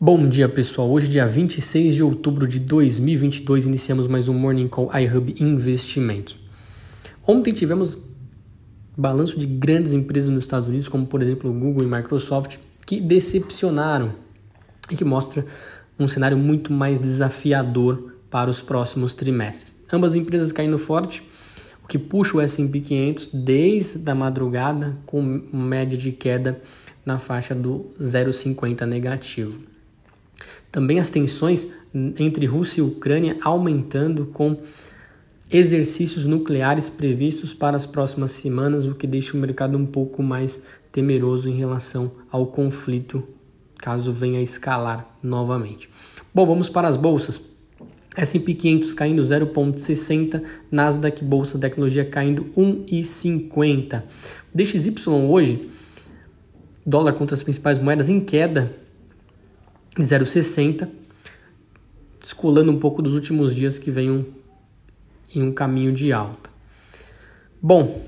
Bom dia, pessoal. Hoje, dia 26 de outubro de 2022, iniciamos mais um Morning Call iHub Investimentos. Ontem tivemos balanço de grandes empresas nos Estados Unidos, como por exemplo Google e Microsoft, que decepcionaram e que mostra um cenário muito mais desafiador para os próximos trimestres. Ambas empresas caindo forte, o que puxa o S&P 500 desde a madrugada com média de queda na faixa do 0,50 negativo. Também as tensões entre Rússia e Ucrânia aumentando com exercícios nucleares previstos para as próximas semanas, o que deixa o mercado um pouco mais temeroso em relação ao conflito, caso venha a escalar novamente. Bom, vamos para as bolsas. S&P 500 caindo 0,60, Nasdaq Bolsa Tecnologia caindo 1,50. DXY hoje, dólar contra as principais moedas em queda, 0,60, descolando um pouco dos últimos dias que vem um, em um caminho de alta. Bom,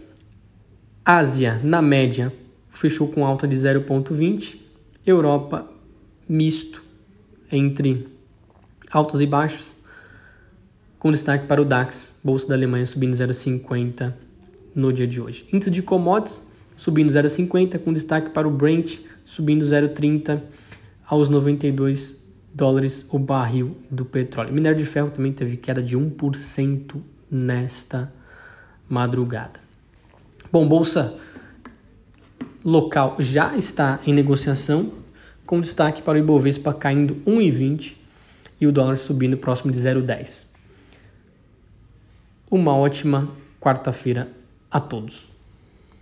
Ásia, na média, fechou com alta de 0,20, Europa, misto, entre altos e baixos, com destaque para o DAX, Bolsa da Alemanha subindo 0,50 no dia de hoje. Índice de commodities subindo 0,50, com destaque para o Brent subindo 0,30 aos 92 dólares o barril do petróleo. Minério de ferro também teve queda de 1% nesta madrugada. Bom, bolsa local já está em negociação, com destaque para o Ibovespa caindo 1,20 e o dólar subindo próximo de 0,10. Uma ótima quarta-feira a todos.